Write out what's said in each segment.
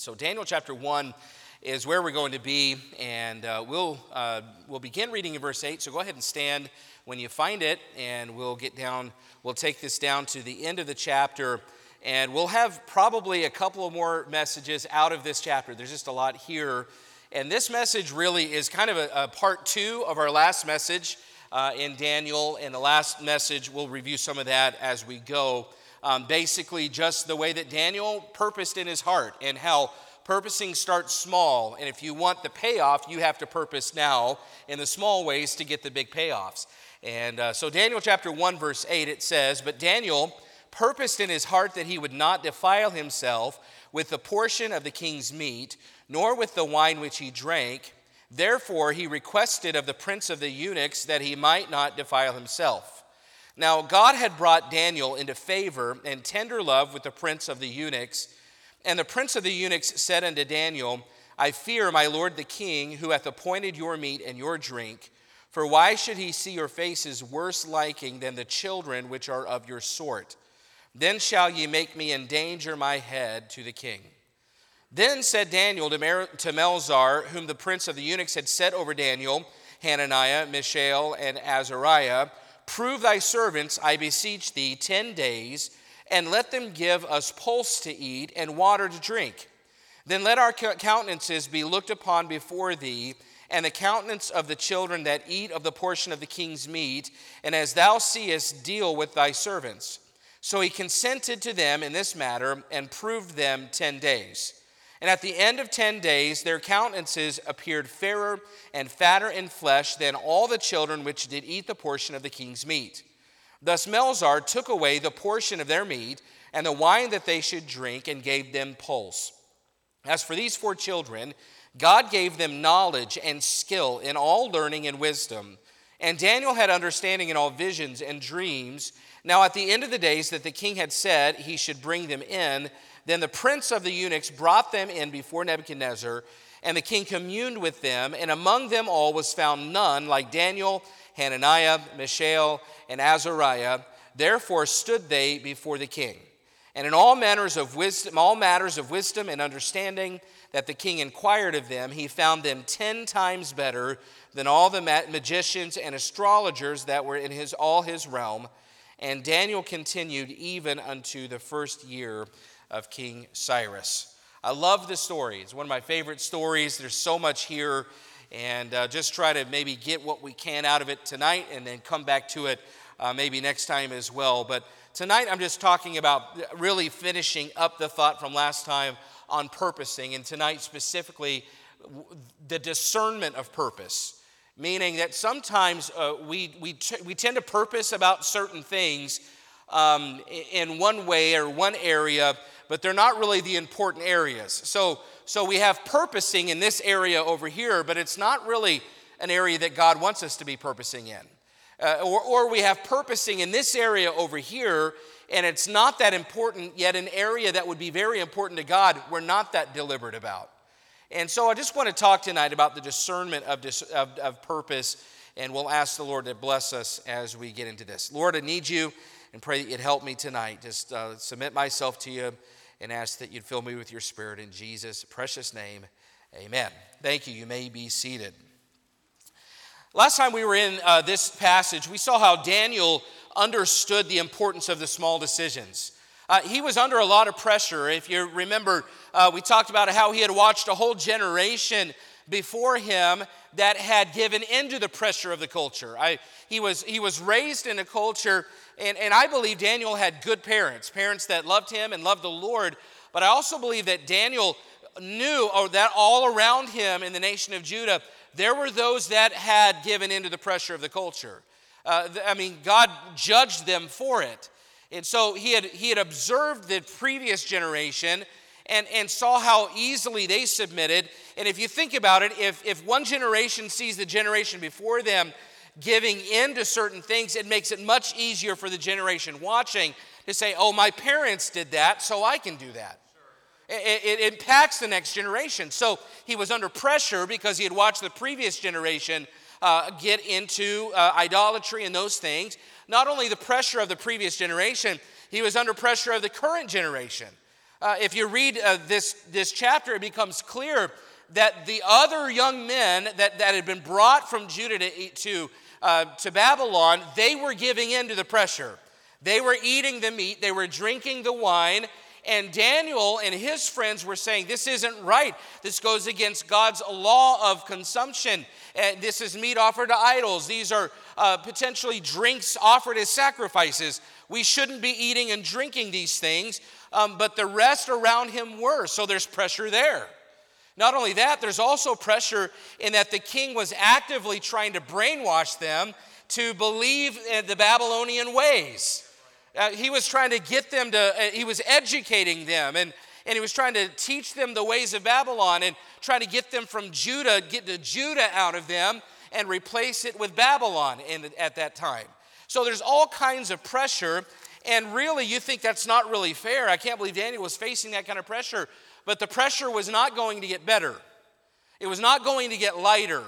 So, Daniel chapter 1 is where we're going to be, and uh, we'll, uh, we'll begin reading in verse 8. So, go ahead and stand when you find it, and we'll get down, we'll take this down to the end of the chapter, and we'll have probably a couple of more messages out of this chapter. There's just a lot here. And this message really is kind of a, a part two of our last message uh, in Daniel. And the last message, we'll review some of that as we go. Um, basically, just the way that Daniel purposed in his heart and how purposing starts small. And if you want the payoff, you have to purpose now in the small ways to get the big payoffs. And uh, so, Daniel chapter 1, verse 8, it says, But Daniel purposed in his heart that he would not defile himself with the portion of the king's meat nor with the wine which he drank. Therefore, he requested of the prince of the eunuchs that he might not defile himself. Now, God had brought Daniel into favor and tender love with the prince of the eunuchs. And the prince of the eunuchs said unto Daniel, I fear my lord the king, who hath appointed your meat and your drink. For why should he see your faces worse liking than the children which are of your sort? Then shall ye make me endanger my head to the king. Then said Daniel to, Mer- to Melzar, whom the prince of the eunuchs had set over Daniel, Hananiah, Mishael, and Azariah, Prove thy servants, I beseech thee, ten days, and let them give us pulse to eat and water to drink. Then let our countenances be looked upon before thee, and the countenance of the children that eat of the portion of the king's meat, and as thou seest, deal with thy servants. So he consented to them in this matter and proved them ten days. And at the end of ten days, their countenances appeared fairer and fatter in flesh than all the children which did eat the portion of the king's meat. Thus Melzar took away the portion of their meat and the wine that they should drink and gave them pulse. As for these four children, God gave them knowledge and skill in all learning and wisdom. And Daniel had understanding in all visions and dreams. Now, at the end of the days that the king had said he should bring them in, then the prince of the eunuchs brought them in before Nebuchadnezzar, and the king communed with them, and among them all was found none like Daniel, Hananiah, Mishael, and Azariah. Therefore stood they before the king. And in all manners of wisdom, all matters of wisdom and understanding that the king inquired of them, he found them ten times better than all the magicians and astrologers that were in his all his realm. And Daniel continued even unto the first year of King Cyrus. I love this story. It's one of my favorite stories. There's so much here, and uh, just try to maybe get what we can out of it tonight and then come back to it uh, maybe next time as well. But tonight I'm just talking about really finishing up the thought from last time on purposing, and tonight specifically the discernment of purpose. Meaning that sometimes uh, we, we, t- we tend to purpose about certain things um, in one way or one area, but they're not really the important areas. So, so we have purposing in this area over here, but it's not really an area that God wants us to be purposing in. Uh, or, or we have purposing in this area over here, and it's not that important, yet an area that would be very important to God, we're not that deliberate about. And so I just want to talk tonight about the discernment of, dis, of, of purpose, and we'll ask the Lord to bless us as we get into this. Lord, I need you and pray that you'd help me tonight. Just uh, submit myself to you and ask that you'd fill me with your spirit in Jesus' precious name. Amen. Thank you. You may be seated. Last time we were in uh, this passage, we saw how Daniel understood the importance of the small decisions. Uh, he was under a lot of pressure. If you remember, uh, we talked about how he had watched a whole generation before him that had given into the pressure of the culture. I, he, was, he was raised in a culture, and, and I believe Daniel had good parents, parents that loved him and loved the Lord. But I also believe that Daniel knew, that all around him in the nation of Judah, there were those that had given into the pressure of the culture. Uh, I mean, God judged them for it. And so he had, he had observed the previous generation and, and saw how easily they submitted. And if you think about it, if, if one generation sees the generation before them giving in to certain things, it makes it much easier for the generation watching to say, oh, my parents did that, so I can do that. It, it, impacts the next generation. So he was under pressure because he had watched the previous generation uh, get into uh, idolatry and those things. Not only the pressure of the previous generation, he was under pressure of the current generation. Uh, if you read uh, this, this chapter, it becomes clear that the other young men that, that had been brought from Judah to, to, uh, to Babylon, they were giving in to the pressure. They were eating the meat, they were drinking the wine, and Daniel and his friends were saying, This isn't right. This goes against God's law of consumption. And this is meat offered to idols. These are uh, potentially drinks offered as sacrifices. We shouldn't be eating and drinking these things. Um, but the rest around him were. So there's pressure there. Not only that, there's also pressure in that the king was actively trying to brainwash them to believe the Babylonian ways. Uh, he was trying to get them to, uh, he was educating them and, and he was trying to teach them the ways of Babylon and trying to get them from Judah, get the Judah out of them and replace it with Babylon in, at that time. So there's all kinds of pressure. And really, you think that's not really fair. I can't believe Daniel was facing that kind of pressure. But the pressure was not going to get better, it was not going to get lighter.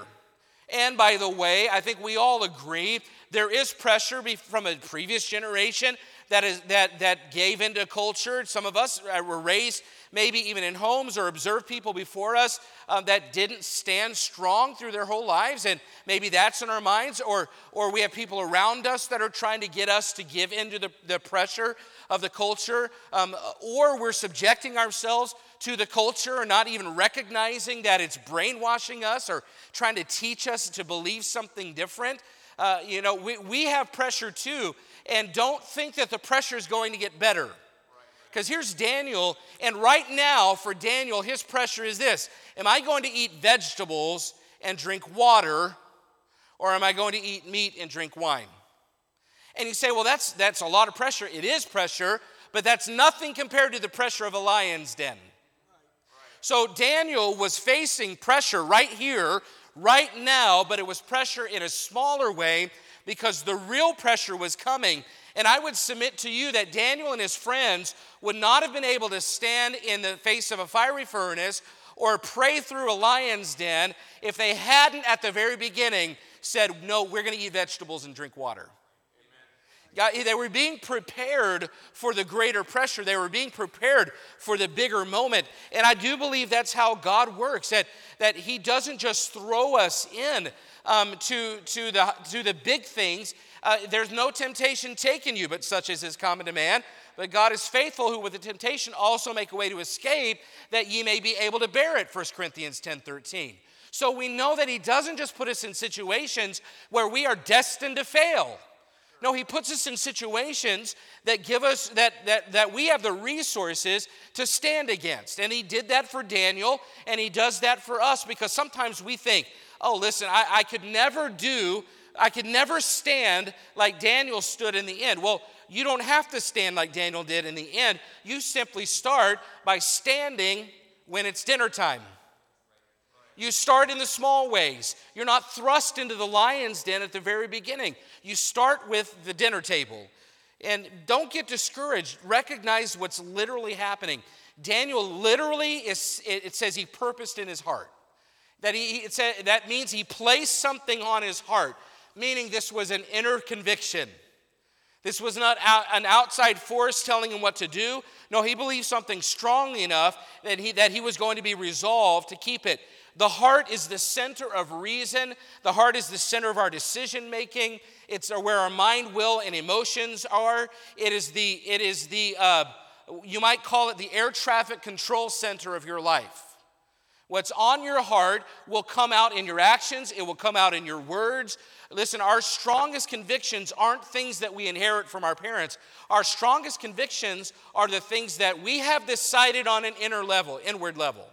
And by the way, I think we all agree there is pressure from a previous generation that, is, that, that gave into culture. Some of us uh, were raised maybe even in homes or observed people before us um, that didn't stand strong through their whole lives. And maybe that's in our minds. Or, or we have people around us that are trying to get us to give into the, the pressure of the culture. Um, or we're subjecting ourselves to the culture and not even recognizing that it's brainwashing us or trying to teach us to believe something different. Uh, you know, we, we have pressure too, and don't think that the pressure is going to get better. Because here's Daniel, and right now for Daniel, his pressure is this Am I going to eat vegetables and drink water, or am I going to eat meat and drink wine? And you say, well, that's, that's a lot of pressure. It is pressure, but that's nothing compared to the pressure of a lion's den. So Daniel was facing pressure right here, right now, but it was pressure in a smaller way because the real pressure was coming. And I would submit to you that Daniel and his friends would not have been able to stand in the face of a fiery furnace or pray through a lion's den if they hadn't at the very beginning said, No, we're going to eat vegetables and drink water. God, they were being prepared for the greater pressure. They were being prepared for the bigger moment. And I do believe that's how God works, that, that He doesn't just throw us in um, to, to, the, to the big things. Uh, there's no temptation taken you, but such as is common to man. But God is faithful, who with the temptation also make a way to escape, that ye may be able to bear it, 1 Corinthians 10 13. So we know that He doesn't just put us in situations where we are destined to fail. No, he puts us in situations that give us that, that, that we have the resources to stand against. And he did that for Daniel, and he does that for us because sometimes we think, oh, listen, I, I could never do, I could never stand like Daniel stood in the end. Well, you don't have to stand like Daniel did in the end. You simply start by standing when it's dinner time. You start in the small ways. You're not thrust into the lion's den at the very beginning. You start with the dinner table. And don't get discouraged. Recognize what's literally happening. Daniel literally is, it says he purposed in his heart. That, he, it said, that means he placed something on his heart, meaning this was an inner conviction. This was not an outside force telling him what to do. No, he believed something strong enough that he, that he was going to be resolved to keep it. The heart is the center of reason. The heart is the center of our decision making. It's where our mind, will, and emotions are. It is the, it is the uh, you might call it the air traffic control center of your life. What's on your heart will come out in your actions, it will come out in your words. Listen, our strongest convictions aren't things that we inherit from our parents. Our strongest convictions are the things that we have decided on an inner level, inward level.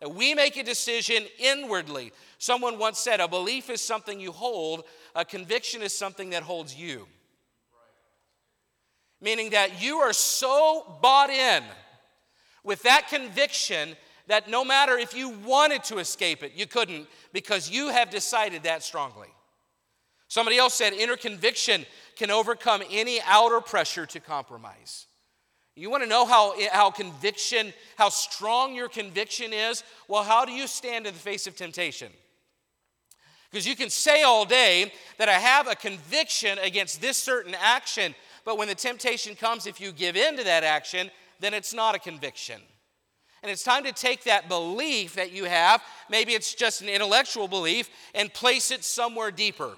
That we make a decision inwardly. Someone once said, a belief is something you hold, a conviction is something that holds you. Meaning that you are so bought in with that conviction that no matter if you wanted to escape it, you couldn't because you have decided that strongly. Somebody else said inner conviction can overcome any outer pressure to compromise. You want to know how, how conviction, how strong your conviction is? Well, how do you stand in the face of temptation? Because you can say all day that I have a conviction against this certain action, but when the temptation comes, if you give in to that action, then it's not a conviction. And it's time to take that belief that you have, maybe it's just an intellectual belief, and place it somewhere deeper,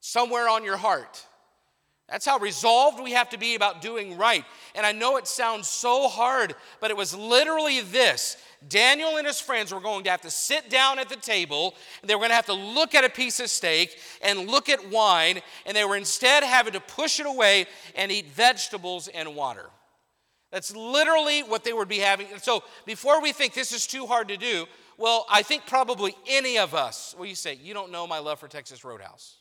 somewhere on your heart. That's how resolved we have to be about doing right. And I know it sounds so hard, but it was literally this Daniel and his friends were going to have to sit down at the table, and they were going to have to look at a piece of steak and look at wine, and they were instead having to push it away and eat vegetables and water. That's literally what they would be having. And so before we think this is too hard to do, well, I think probably any of us, well, you say, you don't know my love for Texas Roadhouse.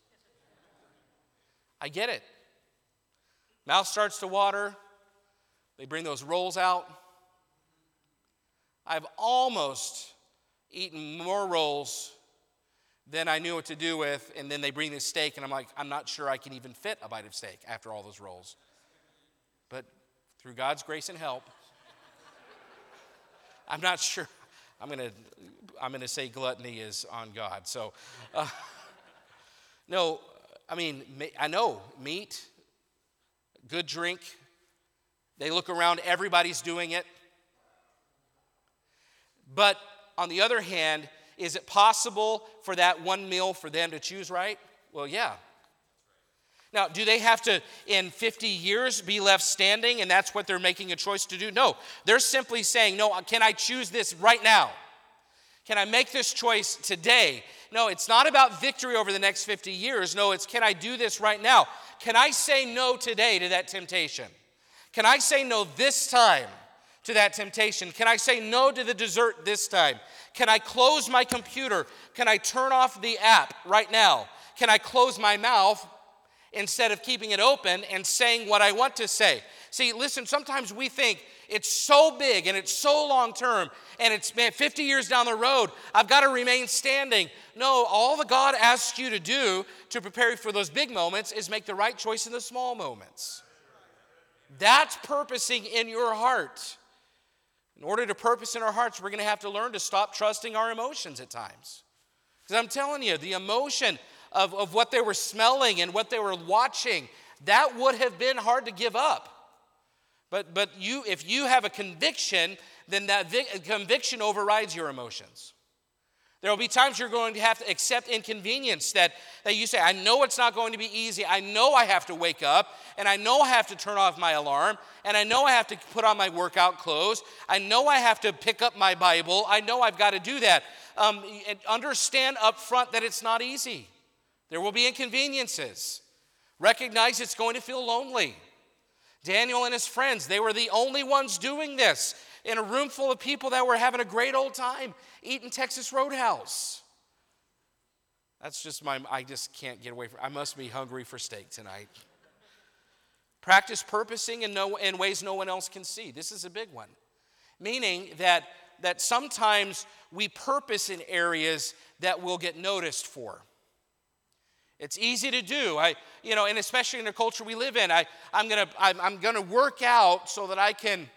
I get it. Mouth starts to water. They bring those rolls out. I've almost eaten more rolls than I knew what to do with, and then they bring this steak, and I'm like, I'm not sure I can even fit a bite of steak after all those rolls. But through God's grace and help, I'm not sure. I'm gonna, I'm gonna say gluttony is on God. So, uh, no, I mean, I know meat, good drink. They look around, everybody's doing it. But on the other hand, is it possible for that one meal for them to choose right? Well, yeah. Now, do they have to, in 50 years, be left standing and that's what they're making a choice to do? No. They're simply saying, No, uh, can I choose this right now? Can I make this choice today? No, it's not about victory over the next 50 years. No, it's can I do this right now? Can I say no today to that temptation? Can I say no this time? to that temptation? Can I say no to the dessert this time? Can I close my computer? Can I turn off the app right now? Can I close my mouth instead of keeping it open and saying what I want to say? See, listen, sometimes we think it's so big and it's so long term and it's man 50 years down the road, I've got to remain standing. No, all that God asks you to do to prepare you for those big moments is make the right choice in the small moments. That's purposing in your heart. In order to purpose in our hearts, we're going to have to learn to stop trusting our emotions at times. Because I'm telling you, the emotion of, of what they were smelling and what they were watching, that would have been hard to give up. But, but you, if you have a conviction, then that vi- conviction overrides your emotions. There will be times you're going to have to accept inconvenience that, that you say, I know it's not going to be easy. I know I have to wake up, and I know I have to turn off my alarm, and I know I have to put on my workout clothes. I know I have to pick up my Bible. I know I've got to do that. Um, understand up front that it's not easy. There will be inconveniences. Recognize it's going to feel lonely. Daniel and his friends, they were the only ones doing this in a room full of people that were having a great old time eating Texas Roadhouse. That's just my, I just can't get away from, I must be hungry for steak tonight. Practice purposing in, no, in ways no one else can see. This is a big one. Meaning that, that sometimes we purpose in areas that we'll get noticed for. It's easy to do. I, you know, and especially in the culture we live in, I, I'm gonna, I'm, I'm gonna work out so that I can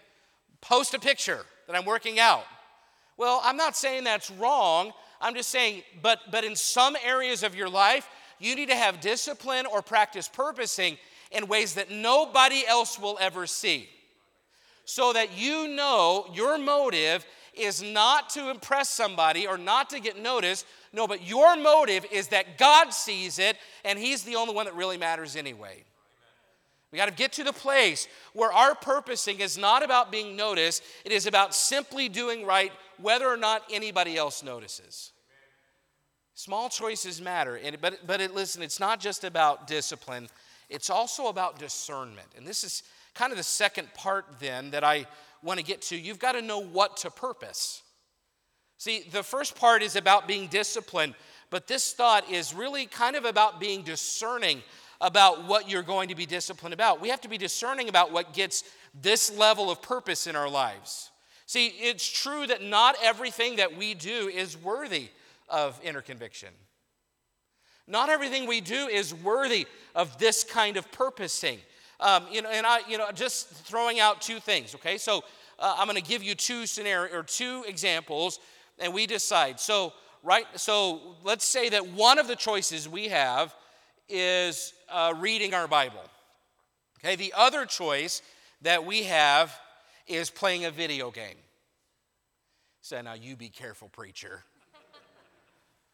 post a picture that I'm working out. Well, I'm not saying that's wrong. I'm just saying, but, but in some areas of your life, you need to have discipline or practice purposing in ways that nobody else will ever see. So that you know your motive is not to impress somebody or not to get noticed. No, but your motive is that God sees it and He's the only one that really matters anyway. We got to get to the place where our purposing is not about being noticed, it is about simply doing right whether or not anybody else notices. Small choices matter, and, but, but it, listen, it's not just about discipline, it's also about discernment. And this is kind of the second part then that I want to get to. You've got to know what to purpose. See, the first part is about being disciplined, but this thought is really kind of about being discerning about what you're going to be disciplined about. We have to be discerning about what gets this level of purpose in our lives. See, it's true that not everything that we do is worthy of inner conviction. Not everything we do is worthy of this kind of purposing. Um, you know, and I, you know, just throwing out two things. Okay, so uh, I'm going to give you two scenario or two examples, and we decide. So, right, so let's say that one of the choices we have is uh, reading our Bible. Okay, the other choice that we have is playing a video game. Say, now you be careful, preacher.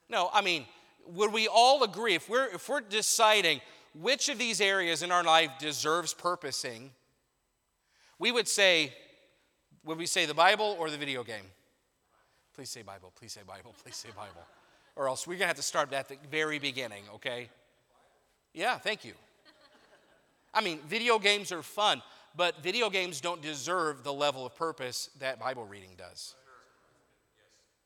no, I mean, would we all agree if we're if we're deciding which of these areas in our life deserves purposing, we would say, would we say the Bible or the video game? Please say Bible, please say Bible, please say Bible. Or else we're gonna have to start at the very beginning, okay? Yeah, thank you. I mean, video games are fun, but video games don't deserve the level of purpose that Bible reading does.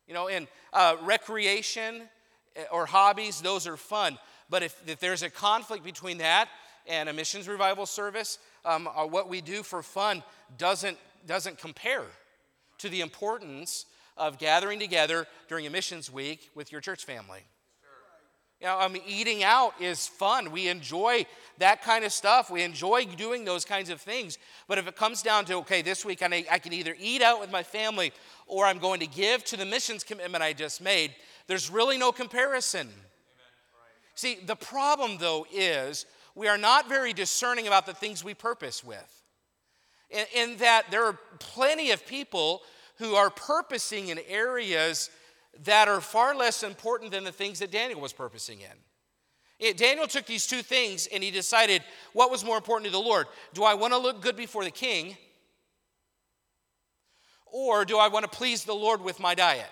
You know, and uh, recreation eh, or hobbies, those are fun. But if, if there's a conflict between that and a missions revival service, um, uh, what we do for fun doesn't, doesn't compare to the importance of gathering together during a missions week with your church family. You know, I mean, eating out is fun. We enjoy that kind of stuff. We enjoy doing those kinds of things. But if it comes down to, okay, this week I can either eat out with my family or I'm going to give to the missions commitment I just made, there's really no comparison. See, the problem though is we are not very discerning about the things we purpose with. In, in, that there are plenty of people who are purposing in areas that are far less important than the things that Daniel was purposing in. It, Daniel took these two things and he decided what was more important to the Lord. Do I want to look good before the king? Or do I want to please the Lord with my diet?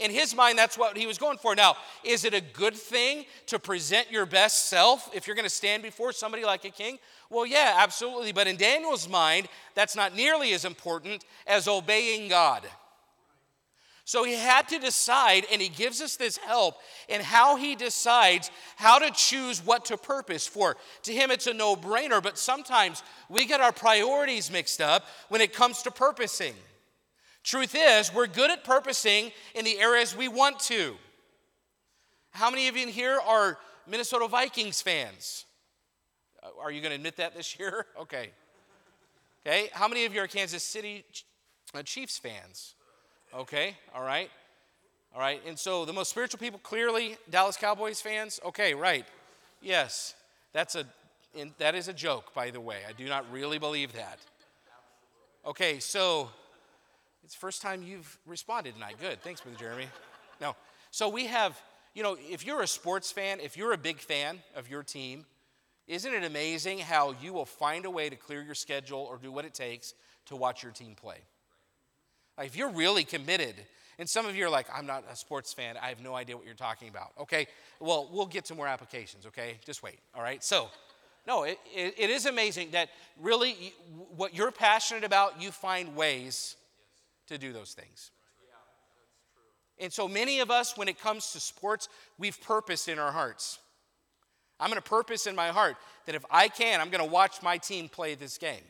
In his mind, that's what he was going for. Now, is it a good thing to present your best self if you're going to stand before somebody like a king? Well, yeah, absolutely. But in Daniel's mind, that's not nearly as important as obeying God. So he had to decide, and he gives us this help in how he decides how to choose what to purpose for. To him, it's a no brainer, but sometimes we get our priorities mixed up when it comes to purposing. Truth is, we're good at purposing in the areas we want to. How many of you in here are Minnesota Vikings fans? Uh, are you going to admit that this year? Okay. Okay. How many of you are Kansas City uh, Chiefs fans? Okay. All right. All right. And so the most spiritual people, clearly Dallas Cowboys fans. Okay. Right. Yes. That's a. that is a joke, by the way. I do not really believe that. Okay. So it's the first time you've responded tonight. Good. Thanks, Brother Jeremy. No. So we have, you know, if you're a sports fan, if you're a big fan of your team, isn't it amazing how you will find a way to clear your schedule or do what it takes to watch your team play? Like if you're really committed, and some of you are like, I'm not a sports fan, I have no idea what you're talking about. Okay, well, we'll get to more applications, okay? Just wait, all right? So, no, it, it, it is amazing that really what you're passionate about, you find ways to do those things. And so many of us, when it comes to sports, we've purposed in our hearts. I'm going to purpose in my heart that if I can, I'm going to watch my team play this game.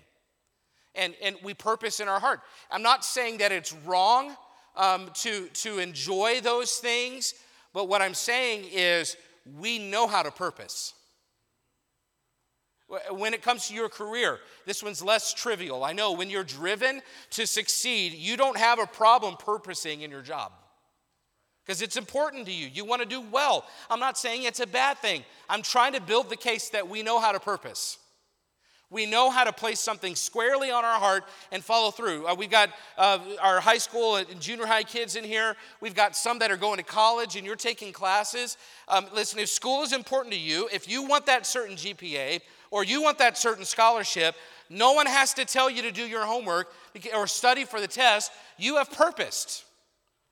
And, and we purpose in our heart. I'm not saying that it's wrong um, to, to enjoy those things, but what I'm saying is we know how to purpose. When it comes to your career, this one's less trivial. I know when you're driven to succeed, you don't have a problem purposing in your job because it's important to you. You want to do well. I'm not saying it's a bad thing. I'm trying to build the case that we know how to purpose. We know how to place something squarely on our heart and follow through. Uh, we've got uh, our high school and junior high kids in here. We've got some that are going to college and you're taking classes. Um, listen, if school is important to you, if you want that certain GPA, or you want that certain scholarship, no one has to tell you to do your homework or study for the test. You have purposed.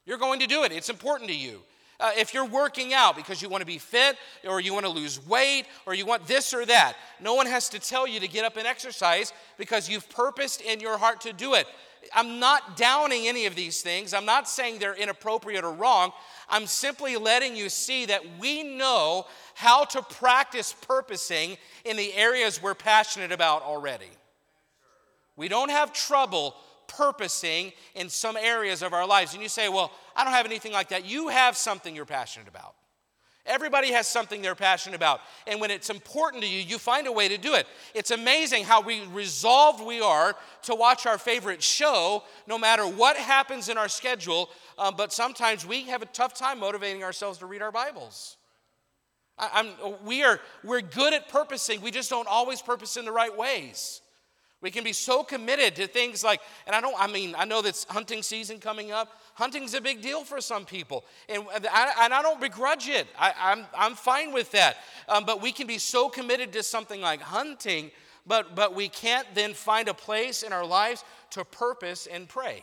You're going to do it, it's important to you. Uh, if you're working out because you want to be fit or you want to lose weight or you want this or that, no one has to tell you to get up and exercise because you've purposed in your heart to do it. I'm not downing any of these things. I'm not saying they're inappropriate or wrong. I'm simply letting you see that we know how to practice purposing in the areas we're passionate about already. We don't have trouble purposing in some areas of our lives. And you say, Well, I don't have anything like that. You have something you're passionate about. Everybody has something they're passionate about. And when it's important to you, you find a way to do it. It's amazing how we resolved we are to watch our favorite show no matter what happens in our schedule. Um, but sometimes we have a tough time motivating ourselves to read our Bibles. I, we are, we're good at purposing, we just don't always purpose in the right ways. We can be so committed to things like, and I don't, I mean, I know that's hunting season coming up. Hunting's a big deal for some people, and I, and I don't begrudge it. I, am I'm, I'm fine with that. Um, but we can be so committed to something like hunting, but, but we can't then find a place in our lives to purpose and pray.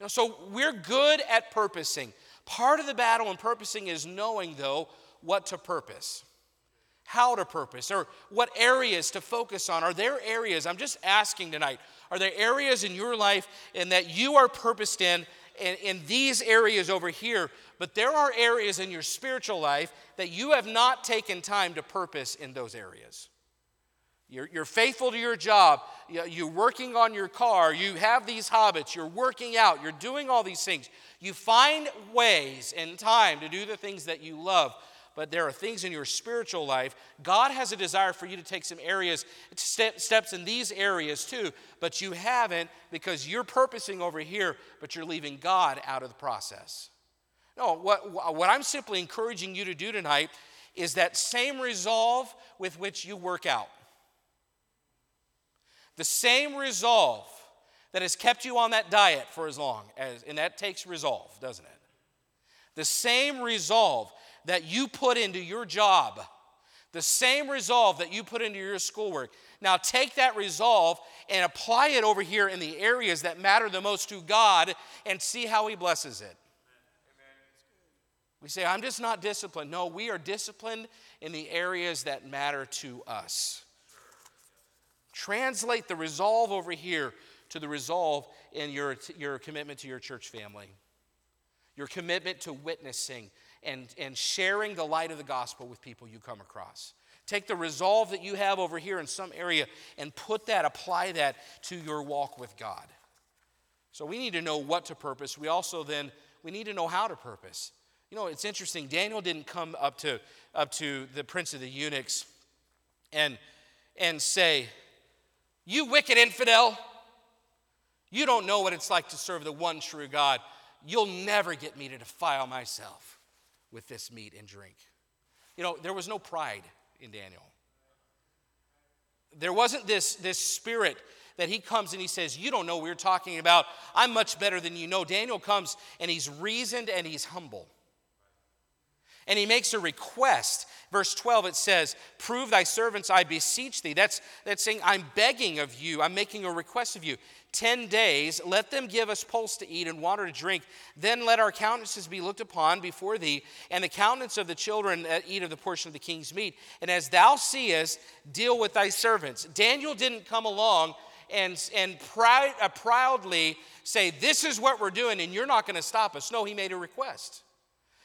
You know, so we're good at purposing. Part of the battle in purposing is knowing, though, what to purpose how to purpose or what areas to focus on. Are there areas, I'm just asking tonight, are there areas in your life and that you are purposed in, in, in these areas over here, but there are areas in your spiritual life that you have not taken time to purpose in those areas? You're, you're faithful to your job. You're working on your car. You have these habits. You're working out. You're doing all these things. You find ways and time to do the things that you love but there are things in your spiritual life. God has a desire for you to take some areas, steps in these areas too, but you haven't because you're purposing over here, but you're leaving God out of the process. No, what, what I'm simply encouraging you to do tonight is that same resolve with which you work out. The same resolve that has kept you on that diet for as long as, and that takes resolve, doesn't it? The same resolve that you put into your job, the same resolve that you put into your schoolwork. Now take that resolve and apply it over here in the areas that matter the most to God and see how He blesses it. We say, I'm just not disciplined. No, we are disciplined in the areas that matter to us. Translate the resolve over here to the resolve in your, your commitment to your church family, your commitment to witnessing, and, and sharing the light of the gospel with people you come across. Take the resolve that you have over here in some area and put that, apply that to your walk with God. So we need to know what to purpose. We also then we need to know how to purpose. You know, it's interesting. Daniel didn't come up to up to the prince of the eunuchs and and say, "You wicked infidel, you don't know what it's like to serve the one true God. You'll never get me to defile myself." with this meat and drink. You know, there was no pride in Daniel. There wasn't this, this spirit that he comes and he says, You don't know what we're talking about. I'm much better than you know. Daniel comes and he's reasoned and he's humble. And he makes a request. Verse 12, it says, Prove thy servants, I beseech thee. That's, that's saying, I'm begging of you, I'm making a request of you. 10 days, let them give us pulse to eat and water to drink. Then let our countenances be looked upon before thee, and the countenance of the children that eat of the portion of the king's meat. And as thou seest, deal with thy servants. Daniel didn't come along and, and proud, uh, proudly say, This is what we're doing, and you're not going to stop us. No, he made a request.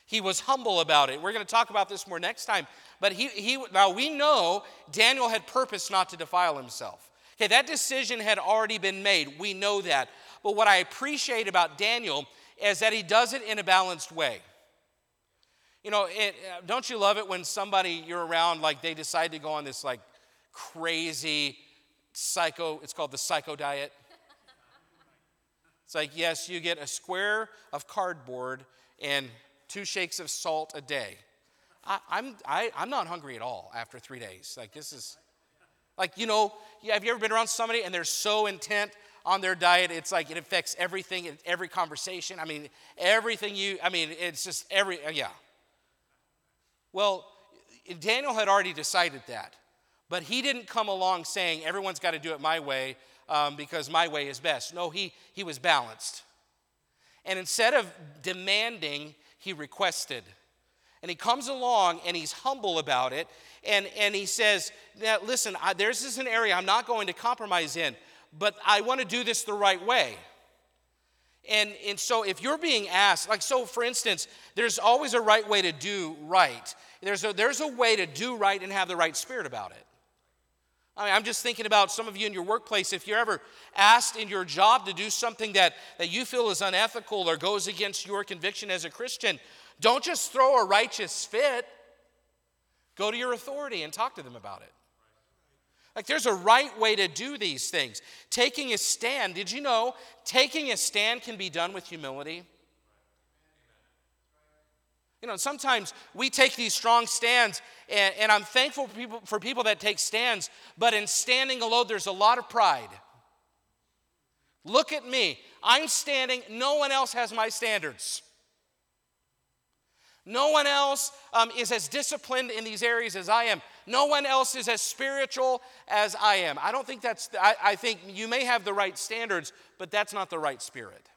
He was humble about it. We're going to talk about this more next time. But he, he now we know Daniel had purpose not to defile himself. Okay, that decision had already been made. We know that. But what I appreciate about Daniel is that he does it in a balanced way. You know, it, uh, don't you love it when somebody you're around, like they decide to go on this like crazy psycho, it's called the psycho diet. It's like, yes, you get a square of cardboard and two shakes of salt a day. I, I'm, I, I'm not hungry at all after three days. Like, this is, like, you know, have you ever been around somebody and they're so intent on their diet, it's like it affects everything, every conversation. I mean, everything you, I mean, it's just every, uh, yeah. Well, Daniel had already decided that, but he didn't come along saying, everyone's got to do it my way um, because my way is best. No, he, he was balanced. And instead of demanding, he requested. And he comes along and he's humble about it. And, and he says, now, Listen, I, there's this an area I'm not going to compromise in, but I want to do this the right way. And, and so if you're being asked, like, so for instance, there's always a right way to do right. There's a, there's a way to do right and have the right spirit about it. I mean, I'm just thinking about some of you in your workplace. If you're ever asked in your job to do something that, that you feel is unethical or goes against your conviction as a Christian, don't just throw a righteous fit. Go to your authority and talk to them about it. Like there's a right way to do these things. Taking a stand, did you know taking a stand can be done with humility? You know, sometimes we take these strong stands, and, and I'm thankful for people, for people that take stands, but in standing alone, there's a lot of pride. Look at me. I'm standing, no one else has my standards. No one else um, is as disciplined in these areas as I am. No one else is as spiritual as I am. I don't think that's, I, I think you may have the right standards, but that's not the right spirit.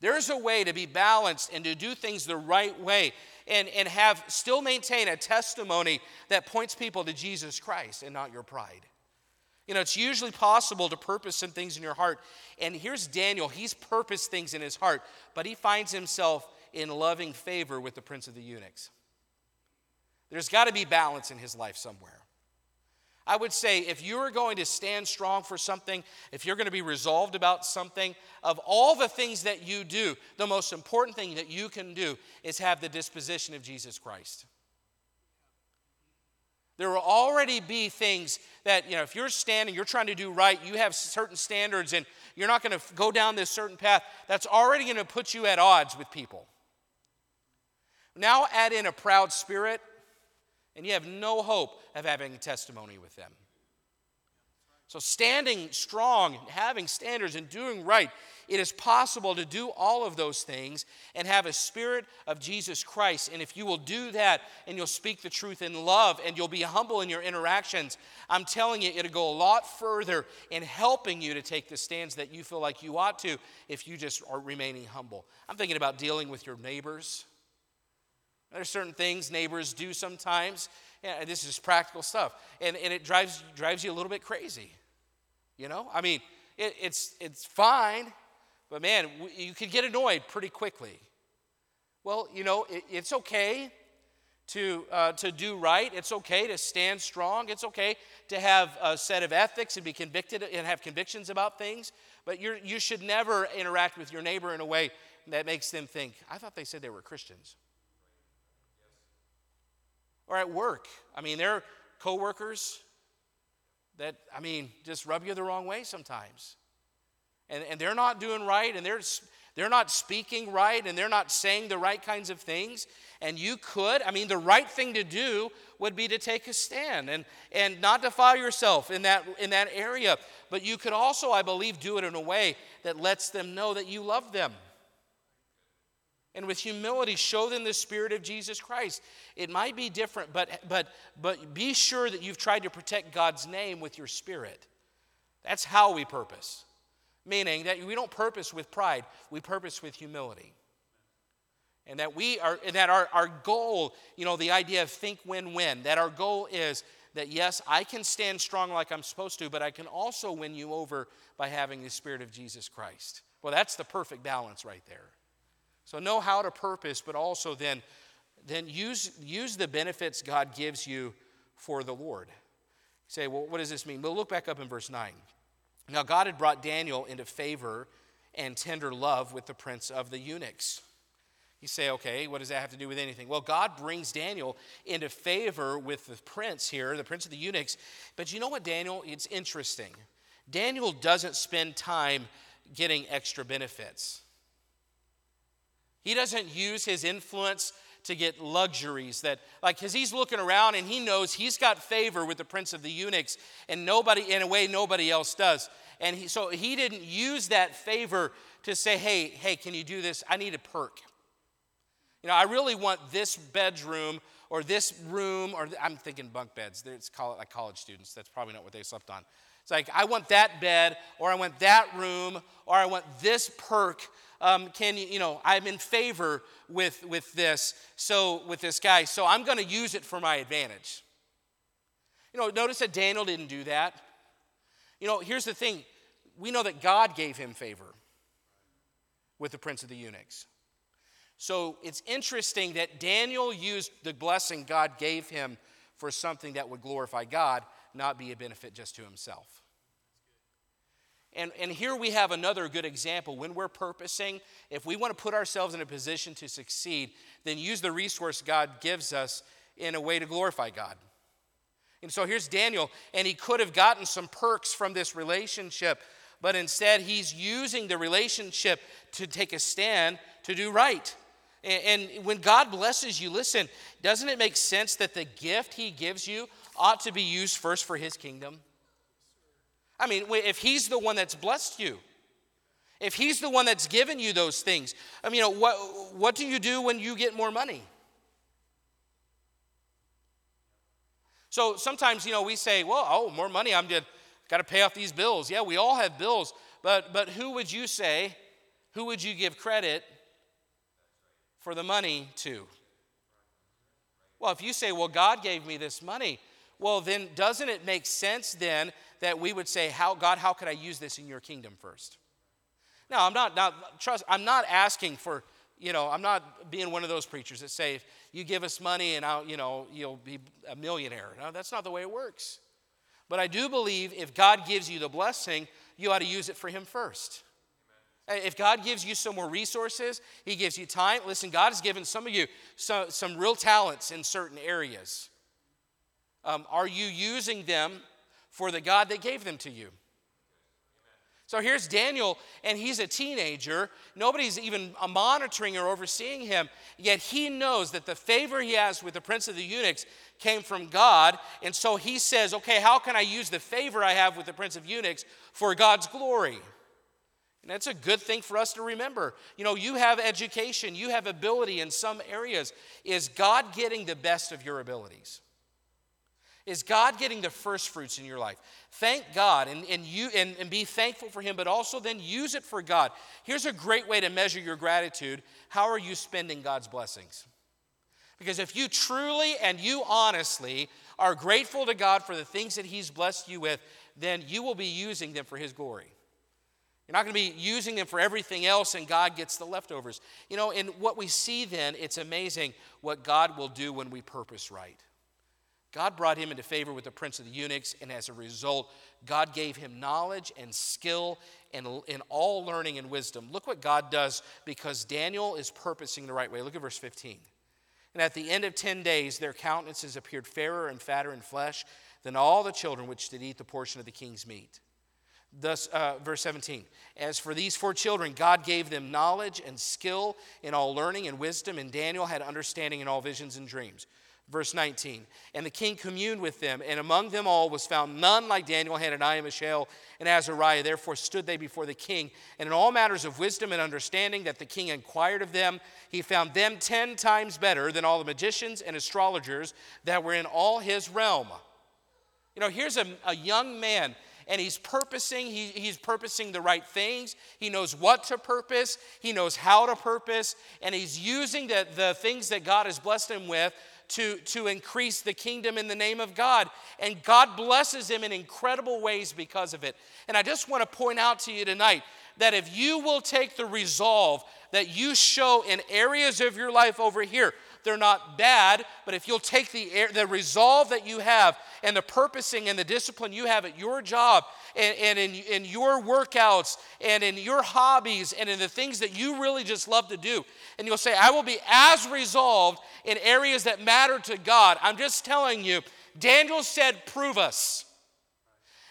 There's a way to be balanced and to do things the right way and, and have still maintain a testimony that points people to Jesus Christ and not your pride. You know, it's usually possible to purpose some things in your heart. And here's Daniel. He's purposed things in his heart, but he finds himself in loving favor with the prince of the eunuchs. There's got to be balance in his life somewhere. I would say if you're going to stand strong for something, if you're going to be resolved about something, of all the things that you do, the most important thing that you can do is have the disposition of Jesus Christ. There will already be things that, you know, if you're standing, you're trying to do right, you have certain standards, and you're not going to go down this certain path, that's already going to put you at odds with people. Now add in a proud spirit, and you have no hope of having testimony with them. So, standing strong, having standards, and doing right, it is possible to do all of those things and have a spirit of Jesus Christ. And if you will do that and you'll speak the truth in love and you'll be humble in your interactions, I'm telling you, it'll go a lot further in helping you to take the stands that you feel like you ought to if you just are remaining humble. I'm thinking about dealing with your neighbors. There are certain things neighbors do sometimes. Yeah, this is practical stuff. And, and it drives, drives you a little bit crazy. You know? I mean, it, it's, it's fine, but man, you could get annoyed pretty quickly. Well, you know, it, it's okay to, uh, to do right. It's okay to stand strong. It's okay to have a set of ethics and be convicted and have convictions about things. But you you should never interact with your neighbor in a way that makes them think, I thought they said they were Christians or at work. I mean, there are coworkers that, I mean, just rub you the wrong way sometimes. And, and they're not doing right, and they're, they're not speaking right, and they're not saying the right kinds of things. And you could, I mean, the right thing to do would be to take a stand and, and not defile yourself in that, in that area. But you could also, I believe, do it in a way that lets them know that you love them and with humility show them the spirit of jesus christ. It might be different but but but be sure that you've tried to protect god's name with your spirit. That's how we purpose. Meaning that we don't purpose with pride we purpose with humility. And that we are and that our, our goal you know the idea of think win-win that our goal is that yes i can stand strong like i'm supposed to but i can also win you over by having the spirit of jesus christ. Well that's the perfect balance right there so know how to purpose, but also then, then use, use the benefits God gives you for the Lord. You say, well, what does this mean? We'll look back up in verse 9. Now, God had brought Daniel into favor and tender love with the prince of the eunuchs. You say, okay, what does that have to do with anything? Well, God brings Daniel into favor with the prince here, the prince of the eunuchs. But you know what, Daniel? It's interesting. Daniel doesn't spend time getting extra benefits. He doesn't use his influence to get luxuries that like because he's looking around and he knows he's got favor with the prince of the eunuchs and nobody in a way nobody else does. And he, so he didn't use that favor to say hey hey can you do this? I need a perk. You know i really want this bedroom or this room or i'm thinking bunk beds. It's called like college students. That's probably not what they slept on it's like i want that bed or i want that room or i want this perk um, can you, you know, I'm in favor with, with this, so with this guy, so I'm going to use it for my advantage. You know, notice that Daniel didn't do that. You know, here's the thing we know that God gave him favor with the prince of the eunuchs. So it's interesting that Daniel used the blessing God gave him for something that would glorify God, not be a benefit just to himself. And, and here we have another good example. When we're purposing, if we want to put ourselves in a position to succeed, then use the resource God gives us in a way to glorify God. And so here's Daniel, and he could have gotten some perks from this relationship, but instead he's using the relationship to take a stand to do right. And, and when God blesses you, listen, doesn't it make sense that the gift He gives you ought to be used first for His kingdom? I mean, if He's the one that's blessed you, if He's the one that's given you those things, I mean, you know, what, what do you do when you get more money? So sometimes, you know, we say, well, oh, more money, I'm just got to pay off these bills. Yeah, we all have bills, but but who would you say, who would you give credit for the money to? Well, if you say, well, God gave me this money, well, then doesn't it make sense then that we would say, how God, how could I use this in your kingdom first? Now, I'm not, not trust, I'm not asking for, you know, I'm not being one of those preachers that say, if you give us money and I'll, you know, you'll be a millionaire. No, that's not the way it works. But I do believe if God gives you the blessing, you ought to use it for Him first. If God gives you some more resources, He gives you time. Listen, God has given some of you some, some real talents in certain areas. Um, are you using them for the God that gave them to you? So here's Daniel, and he's a teenager. Nobody's even monitoring or overseeing him, yet he knows that the favor he has with the prince of the eunuchs came from God. And so he says, Okay, how can I use the favor I have with the prince of eunuchs for God's glory? And that's a good thing for us to remember. You know, you have education, you have ability in some areas. Is God getting the best of your abilities? Is God getting the first fruits in your life? Thank God and, and, you, and, and be thankful for Him, but also then use it for God. Here's a great way to measure your gratitude. How are you spending God's blessings? Because if you truly and you honestly are grateful to God for the things that He's blessed you with, then you will be using them for His glory. You're not going to be using them for everything else, and God gets the leftovers. You know, and what we see then, it's amazing what God will do when we purpose right. God brought him into favor with the prince of the eunuchs, and as a result, God gave him knowledge and skill and in all learning and wisdom. Look what God does because Daniel is purposing the right way. Look at verse 15. And at the end of 10 days, their countenances appeared fairer and fatter in flesh than all the children which did eat the portion of the king's meat. Thus, uh, verse 17, as for these four children, God gave them knowledge and skill in all learning and wisdom, and Daniel had understanding in all visions and dreams. Verse 19, and the king communed with them, and among them all was found none like Daniel, Hananiah, Mishael, and Azariah. Therefore stood they before the king. And in all matters of wisdom and understanding that the king inquired of them, he found them ten times better than all the magicians and astrologers that were in all his realm. You know, here's a, a young man and he's purposing, he, he's purposing the right things. He knows what to purpose, he knows how to purpose, and he's using the, the things that God has blessed him with to, to increase the kingdom in the name of God. And God blesses him in incredible ways because of it. And I just want to point out to you tonight that if you will take the resolve that you show in areas of your life over here, they're not bad, but if you'll take the, the resolve that you have and the purposing and the discipline you have at your job and, and in, in your workouts and in your hobbies and in the things that you really just love to do, and you'll say, I will be as resolved in areas that matter to God. I'm just telling you, Daniel said, Prove us.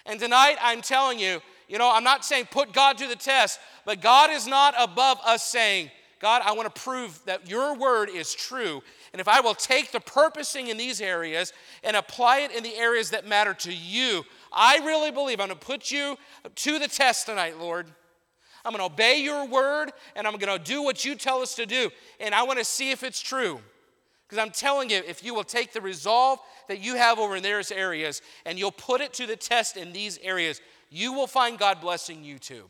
And tonight I'm telling you, you know, I'm not saying put God to the test, but God is not above us saying, God, I want to prove that your word is true. And if I will take the purposing in these areas and apply it in the areas that matter to you, I really believe I'm going to put you to the test tonight, Lord. I'm going to obey your word and I'm going to do what you tell us to do. And I want to see if it's true. Because I'm telling you, if you will take the resolve that you have over in those areas and you'll put it to the test in these areas, you will find God blessing you too.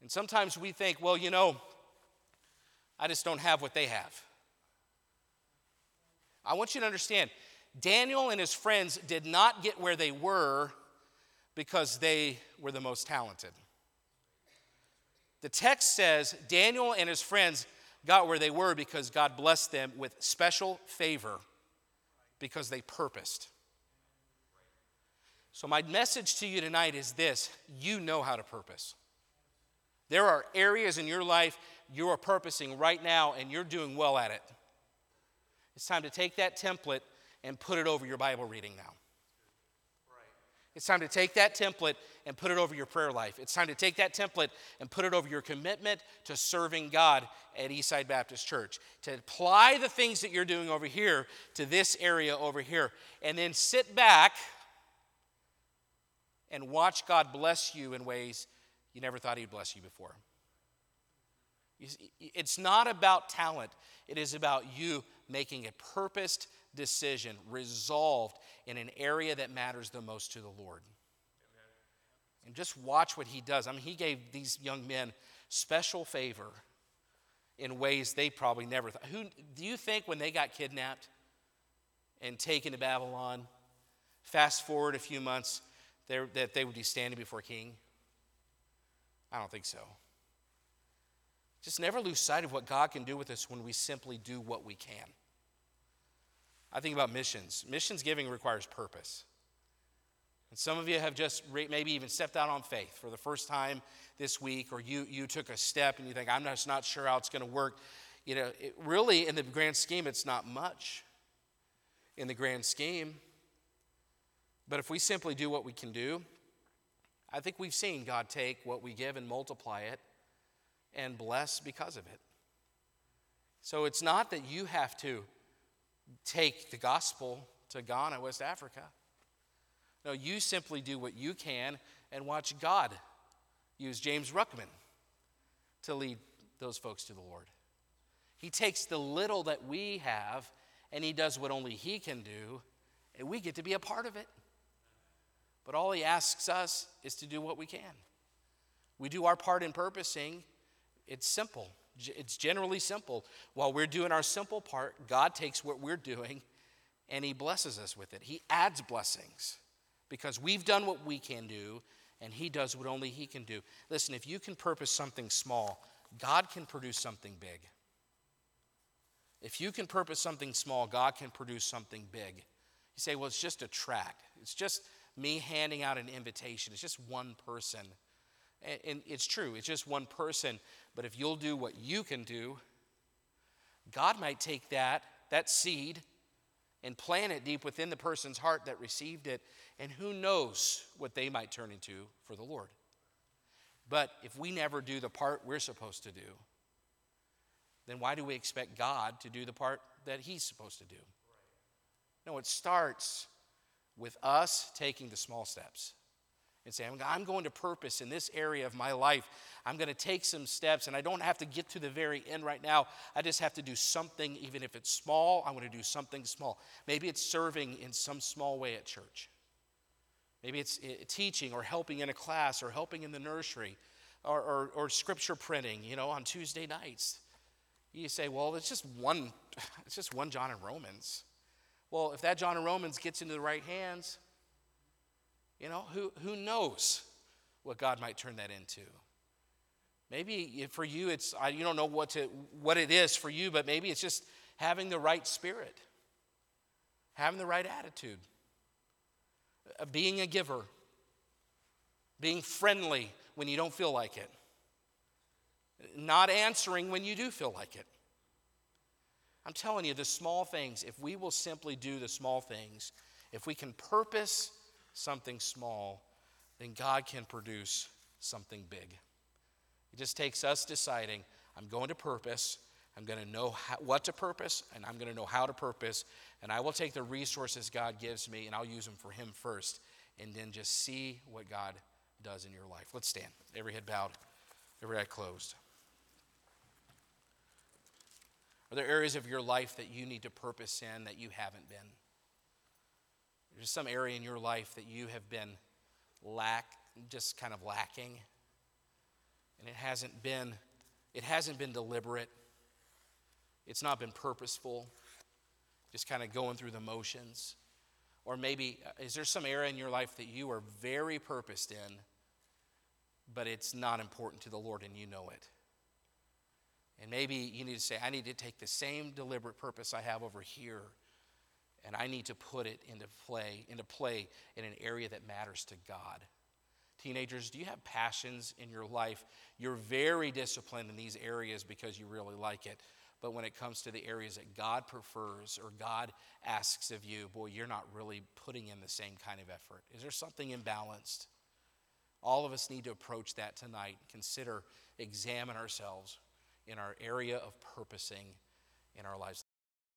And sometimes we think, well, you know, I just don't have what they have. I want you to understand Daniel and his friends did not get where they were because they were the most talented. The text says Daniel and his friends got where they were because God blessed them with special favor because they purposed. So, my message to you tonight is this you know how to purpose. There are areas in your life you are purposing right now and you're doing well at it. It's time to take that template and put it over your Bible reading now. It's time to take that template and put it over your prayer life. It's time to take that template and put it over your commitment to serving God at Eastside Baptist Church. To apply the things that you're doing over here to this area over here. And then sit back and watch God bless you in ways you never thought He'd bless you before. It's not about talent, it is about you making a purposed decision, resolved in an area that matters the most to the Lord. And just watch what he does. I mean, he gave these young men special favor in ways they probably never thought. Who do you think when they got kidnapped and taken to Babylon, fast forward a few months, that they would be standing before king? I don't think so. Just never lose sight of what God can do with us when we simply do what we can. I think about missions. Missions giving requires purpose. And some of you have just maybe even stepped out on faith for the first time this week, or you, you took a step and you think, I'm just not sure how it's going to work. You know, it, really, in the grand scheme, it's not much in the grand scheme. But if we simply do what we can do, I think we've seen God take what we give and multiply it and bless because of it. So it's not that you have to take the gospel to Ghana, West Africa. No, you simply do what you can and watch God use James Ruckman to lead those folks to the Lord. He takes the little that we have and he does what only he can do, and we get to be a part of it. But all he asks us is to do what we can. We do our part in purposing, it's simple. It's generally simple. While we're doing our simple part, God takes what we're doing and He blesses us with it. He adds blessings because we've done what we can do and He does what only He can do. Listen, if you can purpose something small, God can produce something big. If you can purpose something small, God can produce something big. You say, well, it's just a tract. It's just me handing out an invitation. It's just one person. And it's true, it's just one person. But if you'll do what you can do, God might take that, that seed, and plant it deep within the person's heart that received it. And who knows what they might turn into for the Lord. But if we never do the part we're supposed to do, then why do we expect God to do the part that He's supposed to do? No, it starts with us taking the small steps and saying, I'm going to purpose in this area of my life. I'm going to take some steps, and I don't have to get to the very end right now. I just have to do something, even if it's small. I want to do something small. Maybe it's serving in some small way at church. Maybe it's eh, teaching or helping in a class or helping in the nursery or, or, or scripture printing, you know, on Tuesday nights. You say, well, it's just one, it's just one John and Romans. Well, if that John of Romans gets into the right hands, you know, who, who knows what God might turn that into? Maybe for you, it's you don't know what to what it is for you, but maybe it's just having the right spirit, having the right attitude, uh, being a giver, being friendly when you don't feel like it, not answering when you do feel like it. I'm telling you, the small things, if we will simply do the small things, if we can purpose something small, then God can produce something big. It just takes us deciding, I'm going to purpose, I'm going to know how, what to purpose, and I'm going to know how to purpose, and I will take the resources God gives me and I'll use them for Him first, and then just see what God does in your life. Let's stand. Every head bowed, every eye closed. Are there areas of your life that you need to purpose in that you haven't been? There's some area in your life that you have been lack, just kind of lacking, and it hasn't been, it hasn't been deliberate. It's not been purposeful. Just kind of going through the motions. Or maybe, uh, is there some area in your life that you are very purposed in, but it's not important to the Lord and you know it? And maybe you need to say, I need to take the same deliberate purpose I have over here and I need to put it into play, into play in an area that matters to God. Teenagers, do you have passions in your life? You're very disciplined in these areas because you really like it. But when it comes to the areas that God prefers or God asks of you, boy, you're not really putting in the same kind of effort. Is there something imbalanced? All of us need to approach that tonight. Consider, examine ourselves in our area of purposing in our lives.